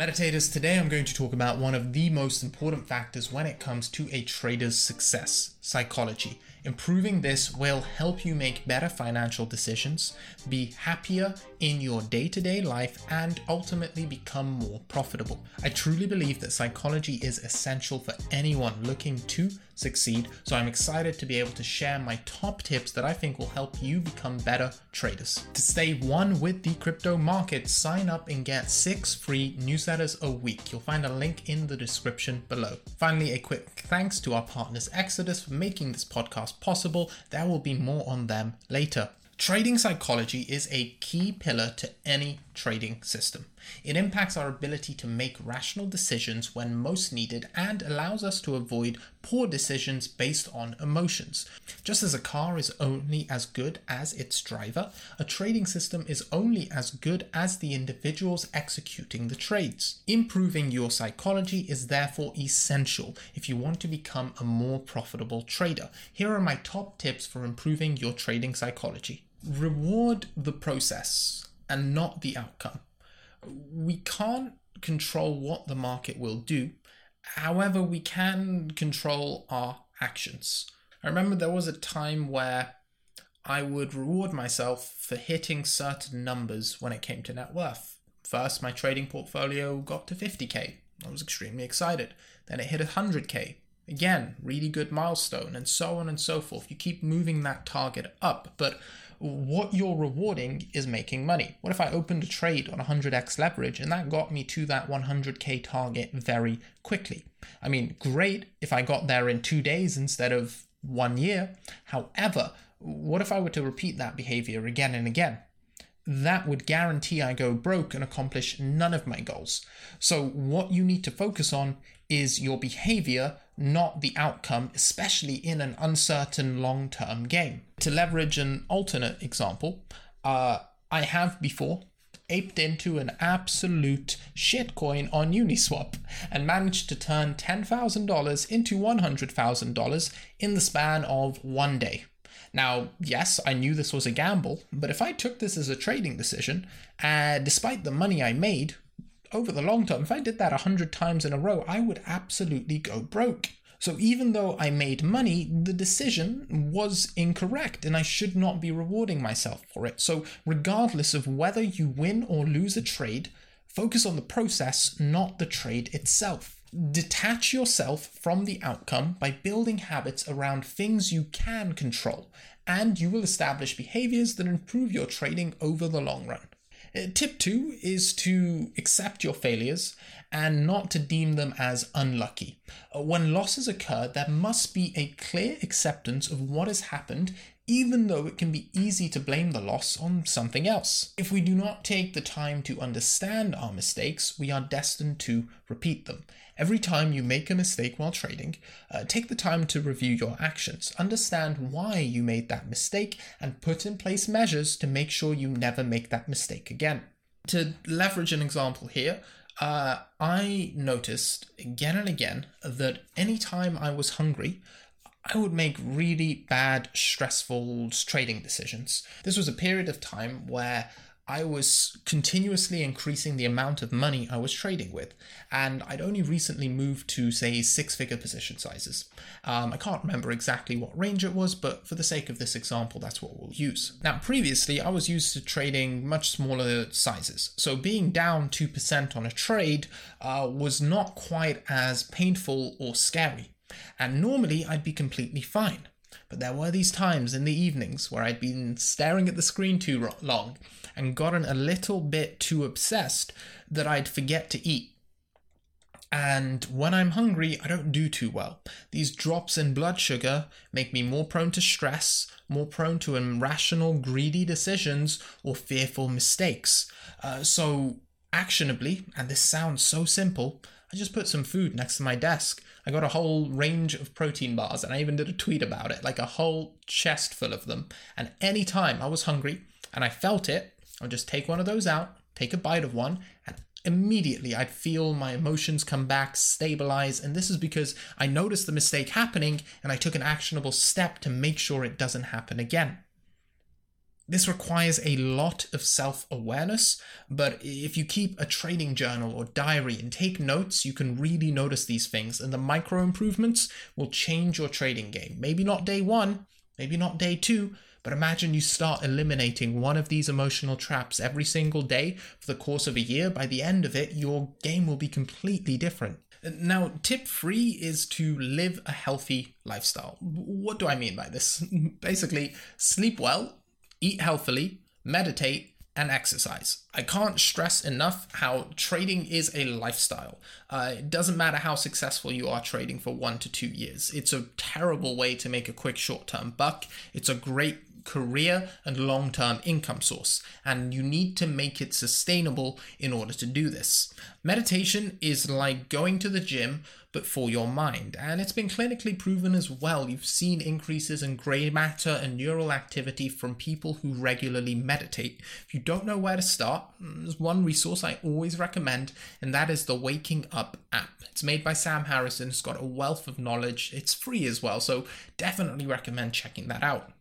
Meditators, today I'm going to talk about one of the most important factors when it comes to a trader's success psychology. Improving this will help you make better financial decisions, be happier in your day to day life, and ultimately become more profitable. I truly believe that psychology is essential for anyone looking to succeed, so I'm excited to be able to share my top tips that I think will help you become better traders. To stay one with the crypto market, sign up and get six free newsletters a week. You'll find a link in the description below. Finally, a quick thanks to our partners Exodus for making this podcast possible. There will be more on them later. Trading psychology is a key pillar to any trading system. It impacts our ability to make rational decisions when most needed and allows us to avoid poor decisions based on emotions. Just as a car is only as good as its driver, a trading system is only as good as the individuals executing the trades. Improving your psychology is therefore essential if you want to become a more profitable trader. Here are my top tips for improving your trading psychology. Reward the process and not the outcome. We can't control what the market will do. However, we can control our actions. I remember there was a time where I would reward myself for hitting certain numbers when it came to net worth. First, my trading portfolio got to 50k. I was extremely excited. Then it hit 100k. Again, really good milestone, and so on and so forth. You keep moving that target up, but what you're rewarding is making money. What if I opened a trade on 100x leverage and that got me to that 100k target very quickly? I mean, great if I got there in two days instead of one year. However, what if I were to repeat that behavior again and again? that would guarantee I go broke and accomplish none of my goals. So, what you need to focus on is your behavior, not the outcome, especially in an uncertain long term game. To leverage an alternate example, uh, I have before aped into an absolute shitcoin on Uniswap and managed to turn $10,000 into $100,000 in the span of one day. Now, yes, I knew this was a gamble, but if I took this as a trading decision, uh, despite the money I made, over the long term, if I did that 100 times in a row, I would absolutely go broke. So even though I made money, the decision was incorrect and I should not be rewarding myself for it. So, regardless of whether you win or lose a trade, focus on the process, not the trade itself. Detach yourself from the outcome by building habits around things you can control, and you will establish behaviors that improve your trading over the long run. Uh, tip two is to accept your failures and not to deem them as unlucky. Uh, when losses occur, there must be a clear acceptance of what has happened even though it can be easy to blame the loss on something else. If we do not take the time to understand our mistakes, we are destined to repeat them. Every time you make a mistake while trading, uh, take the time to review your actions, understand why you made that mistake, and put in place measures to make sure you never make that mistake again. To leverage an example here, uh, I noticed again and again that anytime I was hungry, I would make really bad, stressful trading decisions. This was a period of time where I was continuously increasing the amount of money I was trading with, and I'd only recently moved to, say, six figure position sizes. Um, I can't remember exactly what range it was, but for the sake of this example, that's what we'll use. Now, previously, I was used to trading much smaller sizes, so being down 2% on a trade uh, was not quite as painful or scary. And normally I'd be completely fine. But there were these times in the evenings where I'd been staring at the screen too long and gotten a little bit too obsessed that I'd forget to eat. And when I'm hungry, I don't do too well. These drops in blood sugar make me more prone to stress, more prone to irrational, greedy decisions, or fearful mistakes. Uh, so, actionably, and this sounds so simple, I just put some food next to my desk. I got a whole range of protein bars and I even did a tweet about it, like a whole chest full of them. And anytime I was hungry and I felt it, I'd just take one of those out, take a bite of one, and immediately I'd feel my emotions come back, stabilize. And this is because I noticed the mistake happening and I took an actionable step to make sure it doesn't happen again. This requires a lot of self awareness, but if you keep a trading journal or diary and take notes, you can really notice these things, and the micro improvements will change your trading game. Maybe not day one, maybe not day two, but imagine you start eliminating one of these emotional traps every single day for the course of a year. By the end of it, your game will be completely different. Now, tip three is to live a healthy lifestyle. What do I mean by this? Basically, sleep well, eat healthily, meditate, and exercise. I can't stress enough how trading is a lifestyle. Uh, it doesn't matter how successful you are trading for one to two years. It's a terrible way to make a quick short term buck. It's a great career and long term income source, and you need to make it sustainable in order to do this. Meditation is like going to the gym, but for your mind, and it's been clinically proven as well. You've seen increases in grey matter and neural activity from people who regularly meditate. If you don't know where to start, mm, there's one resource I always recommend, and that is the Waking Up app. It's made by Sam Harrison, it's got a wealth of knowledge, it's free as well, so definitely recommend checking that out.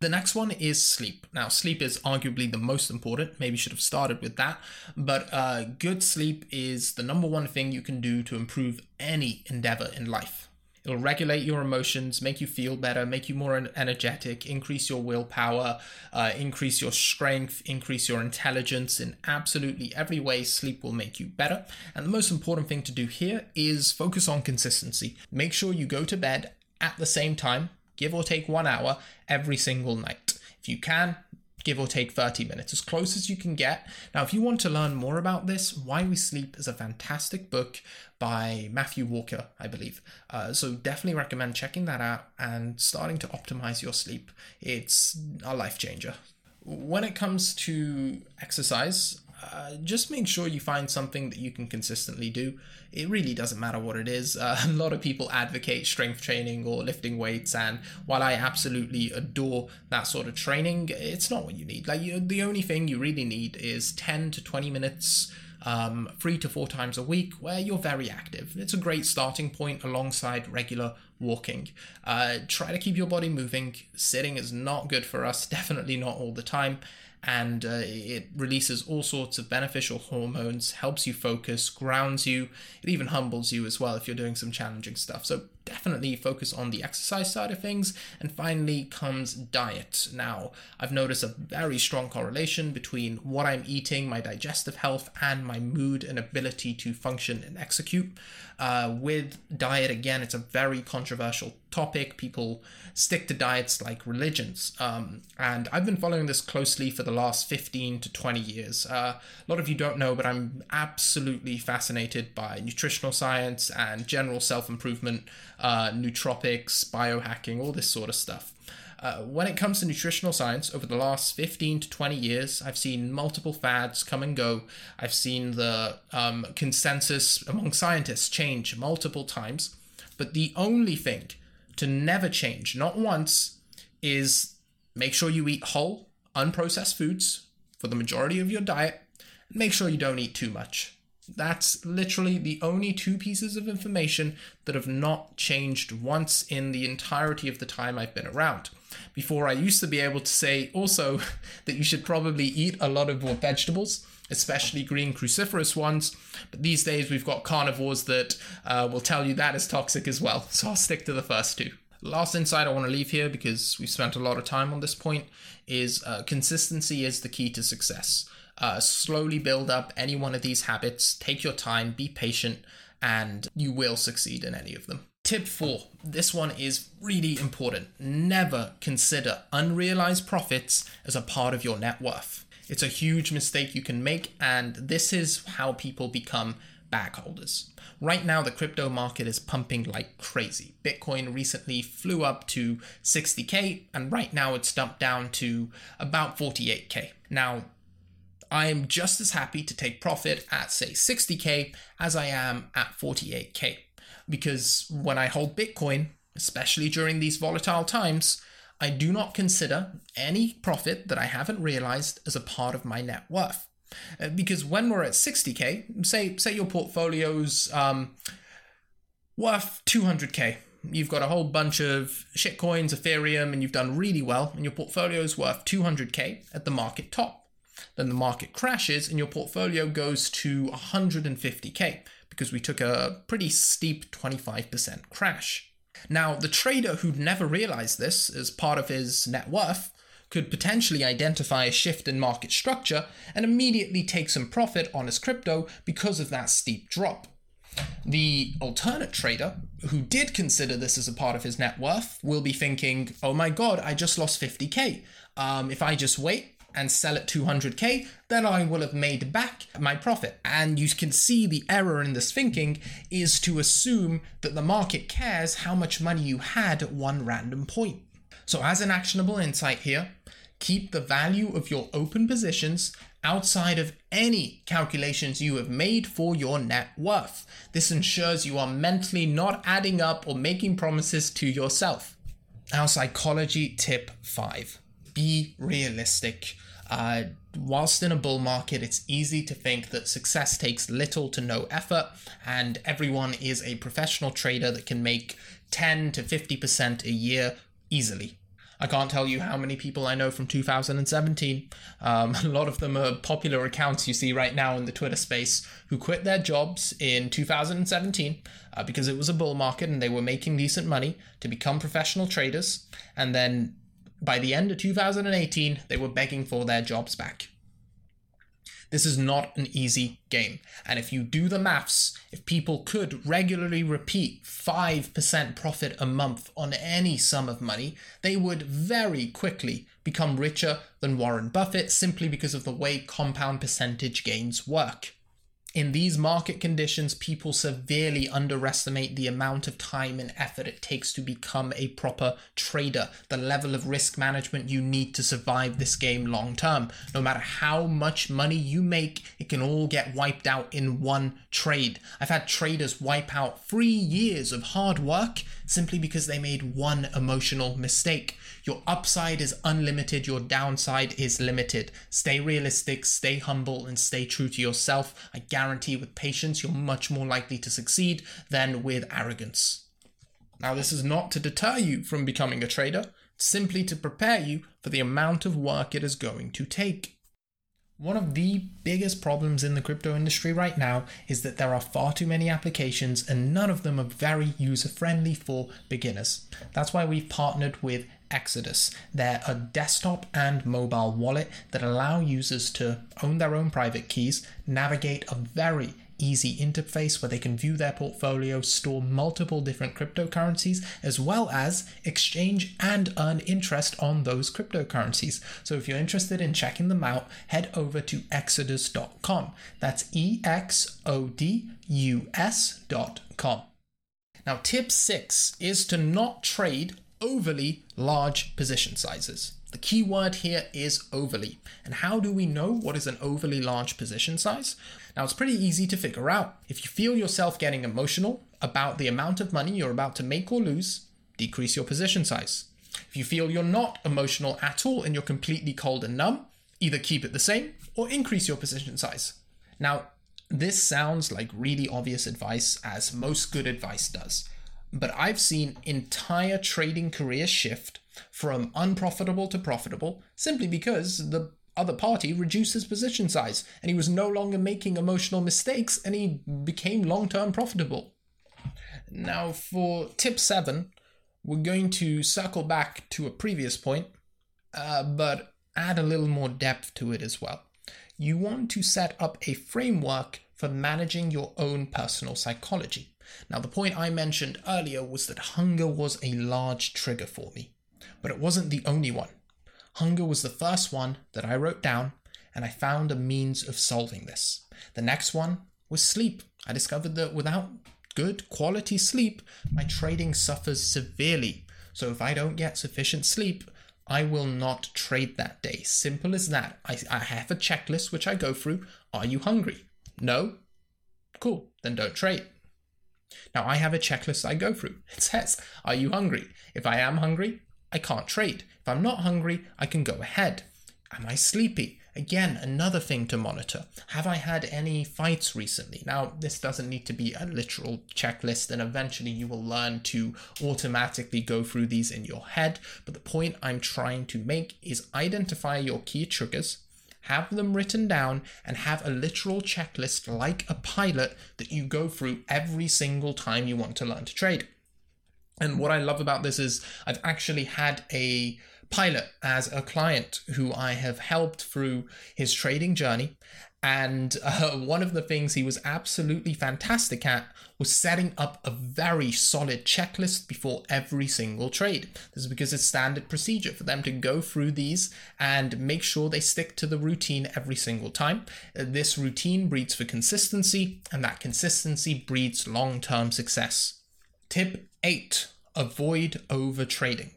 The next one is sleep. Now, sleep is arguably the most important. Maybe should have started with that. But uh, good sleep is the number one thing you can do to improve any endeavor in life. It'll regulate your emotions, make you feel better, make you more energetic, increase your willpower, uh, increase your strength, increase your intelligence. In absolutely every way, sleep will make you better. And the most important thing to do here is focus on consistency. Make sure you go to bed at the same time give or take one hour every single night. If you can, give or take 30 minutes, as close as you can get. Now, if you want to learn more about this, Why We Sleep is a fantastic book by Matthew Walker, I believe. Uh, so, definitely recommend checking that out and starting to optimize your sleep. It's a life changer. When it comes to exercise, uh, just make sure you find something that you can consistently do. It really doesn't matter what it is. Uh, a lot of people advocate strength training or lifting weights, and while I absolutely adore that sort of training, it's not what you need. Like you, the only thing you really need is 10 to 20 minutes um, three to four times a week where you're very active. It's a great starting point alongside regular walking. Uh, try to keep your body moving. Sitting is not good for us, definitely not all the time and uh, it releases all sorts of beneficial hormones, helps you focus, grounds you, it even humbles you as well if you're doing some challenging stuff. So definitely focus on the exercise side of things. And finally comes diet. Now, I've noticed a very strong correlation between what I'm eating, my digestive health, and my mood and ability to function and execute. Uh, with diet, again, it's a very controversial topic. People stick to diets like religions. Um, and I've been following this closely for the last 15 to 20 years. Uh, a lot of you don't know, but I'm absolutely fascinated by nutritional science and general self improvement uh, nootropics, biohacking, all this sort of stuff. Uh, when it comes to nutritional science, over the last 15 to 20 years, I've seen multiple fads come and go. I've seen the um, consensus among scientists change multiple times. But the only thing to never change, not once, is make sure you eat whole, unprocessed foods for the majority of your diet. Make sure you don't eat too much. That's literally the only two pieces of information that have not changed once in the entirety of the time I've been around. Before, I used to be able to say also that you should probably eat a lot of more vegetables, especially green cruciferous ones. But these days, we've got carnivores that uh, will tell you that is toxic as well. So I'll stick to the first two. Last insight I want to leave here because we've spent a lot of time on this point is uh, consistency is the key to success. Uh, slowly build up any one of these habits, take your time, be patient, and you will succeed in any of them. Tip four this one is really important. Never consider unrealized profits as a part of your net worth. It's a huge mistake you can make, and this is how people become bag holders. Right now, the crypto market is pumping like crazy. Bitcoin recently flew up to 60k, and right now it's dumped down to about 48k. Now, I am just as happy to take profit at, say, 60K as I am at 48K. Because when I hold Bitcoin, especially during these volatile times, I do not consider any profit that I haven't realized as a part of my net worth. Uh, because when we're at 60K, say, say your portfolio's um, worth 200K, you've got a whole bunch of shitcoins, Ethereum, and you've done really well, and your portfolio is worth 200k at the market top. Then the market crashes and your portfolio goes to 150k because we took a pretty steep 25% crash. Now, the trader who'd never realized this as part of his net worth could potentially identify a shift in market structure and immediately take some profit on his crypto because of that steep drop. The alternate trader, who did consider this as a part of his net worth, will be thinking, oh my god, I just lost 50k. Um, if I just wait, and sell at 200k, then I will have made back my profit. And you can see the error in this thinking is to assume that the market cares how much money you had at one random point. So, as an actionable insight here, keep the value of your open positions outside of any calculations you have made for your net worth. This ensures you are mentally not adding up or making promises to yourself. Our psychology tip five be realistic. Uh, whilst in a bull market, it's easy to think that success takes little to no effort, and everyone is a professional trader that can make 10 to 50% a year easily. I can't tell you how many people I know from 2017. Um, a lot of them are popular accounts you see right now in the Twitter space who quit their jobs in 2017 uh, because it was a bull market and they were making decent money to become professional traders. And then by the end of 2018, they were begging for their jobs back. This is not an easy game. And if you do the maths, if people could regularly repeat 5% profit a month on any sum of money, they would very quickly become richer than Warren Buffett simply because of the way compound percentage gains work. In these market conditions, people severely underestimate the amount of time and effort it takes to become a proper trader, the level of risk management you need to survive this game long term. No matter how much money you make, it can all get wiped out in one trade. I've had traders wipe out three years of hard work simply because they made one emotional mistake. Your upside is unlimited, your downside is limited. Stay realistic, stay humble, and stay true to yourself. I guarantee with patience, you're much more likely to succeed than with arrogance. Now, this is not to deter you from becoming a trader, simply to prepare you for the amount of work it is going to take. One of the biggest problems in the crypto industry right now is that there are far too many applications and none of them are very user friendly for beginners. That's why we've partnered with Exodus. They're a desktop and mobile wallet that allow users to own their own private keys, navigate a very easy interface where they can view their portfolio, store multiple different cryptocurrencies, as well as exchange and earn interest on those cryptocurrencies. So if you're interested in checking them out, head over to exodus.com. That's E X O D U S.com. Now, tip six is to not trade overly large position sizes. The key word here is overly. And how do we know what is an overly large position size? Now, it's pretty easy to figure out. If you feel yourself getting emotional about the amount of money you're about to make or lose, decrease your position size. If you feel you're not emotional at all and you're completely cold and numb, either keep it the same or increase your position size. Now, this sounds like really obvious advice, as most good advice does, but I've seen entire trading careers shift from unprofitable to profitable simply because the other party reduced his position size and he was no longer making emotional mistakes and he became long term profitable. Now, for tip seven, we're going to circle back to a previous point, uh, but add a little more depth to it as well. You want to set up a framework for managing your own personal psychology. Now, the point I mentioned earlier was that hunger was a large trigger for me, but it wasn't the only one. Hunger was the first one that I wrote down, and I found a means of solving this. The next one was sleep. I discovered that without good quality sleep, my trading suffers severely. So if I don't get sufficient sleep, I will not trade that day. Simple as that. I, I have a checklist which I go through. Are you hungry? No? Cool. Then don't trade. Now I have a checklist I go through. It says, Are you hungry? If I am hungry, I can't trade. If I'm not hungry, I can go ahead. Am I sleepy? Again, another thing to monitor. Have I had any fights recently? Now, this doesn't need to be a literal checklist, and eventually you will learn to automatically go through these in your head. But the point I'm trying to make is identify your key triggers, have them written down, and have a literal checklist like a pilot that you go through every single time you want to learn to trade. And what I love about this is I've actually had a pilot as a client who I have helped through his trading journey. And uh, one of the things he was absolutely fantastic at was setting up a very solid checklist before every single trade. This is because it's standard procedure for them to go through these and make sure they stick to the routine every single time. Uh, this routine breeds for consistency, and that consistency breeds long term success. Tip 8 Avoid over trading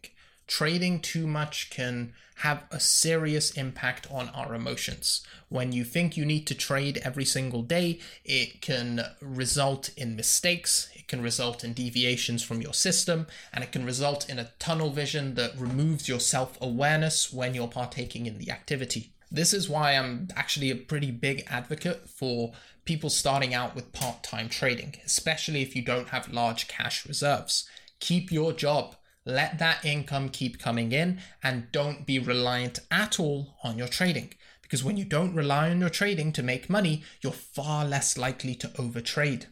trading too much can have a serious impact on our emotions. When you think you need to trade every single day, it can result in mistakes, it can result in deviations from your system, and it can result in a tunnel vision that removes your self awareness when you're partaking in the activity. This is why I'm actually a pretty big advocate for people starting out with part time trading, especially if you don't have large cash reserves. Keep your job let that income keep coming in and don't be reliant at all on your trading. Because when you don't rely on your trading to make money, you're far less likely to overtrade.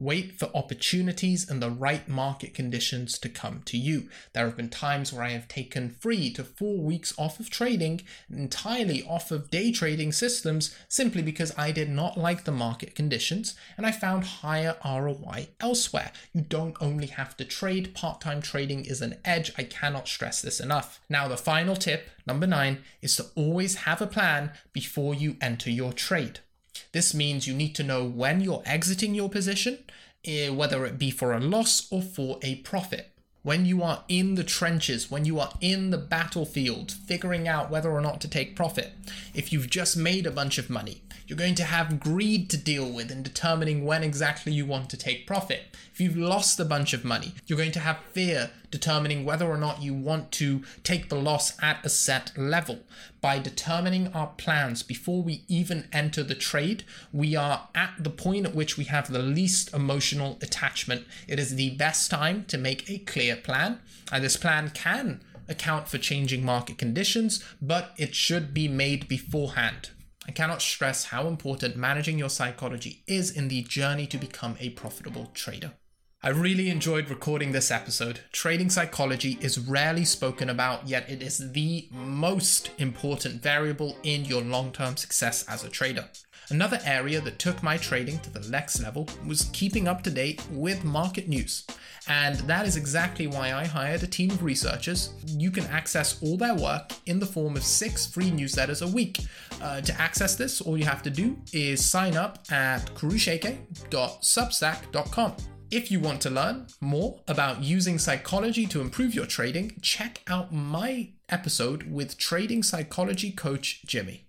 Wait for opportunities and the right market conditions to come to you. There have been times where I have taken three to four weeks off of trading, entirely off of day trading systems, simply because I did not like the market conditions and I found higher ROI elsewhere. You don't only have to trade, part time trading is an edge. I cannot stress this enough. Now, the final tip, number nine, is to always have a plan before you enter your trade. This means you need to know when you're exiting your position, eh, whether it be for a loss or for a profit. When you are in the trenches, when you are in the battlefield, figuring out whether or not to take profit, if you've just made a bunch of money, you're going to have greed to deal with in determining when exactly you want to take profit. If you've lost a bunch of money, you're going to have fear determining whether or not you want to take the loss at a set level. By determining our plans before we even enter the trade, we are at the point at which we have the least emotional attachment. It is the best time to make a clear plan, and this plan can account for changing market conditions, but it should be made beforehand. I cannot stress how important managing your psychology is in the journey to become a profitable trader. I really enjoyed recording this episode. Trading psychology is rarely spoken about, yet it is the most important variable in your long term success as a trader. Another area that took my trading to the next level was keeping up to date with market news. And that is exactly why I hired a team of researchers. You can access all their work in the form of six free newsletters a week. Uh, to access this, all you have to do is sign up at koroushak.substack.com. If you want to learn more about using psychology to improve your trading, check out my episode with trading psychology coach Jimmy.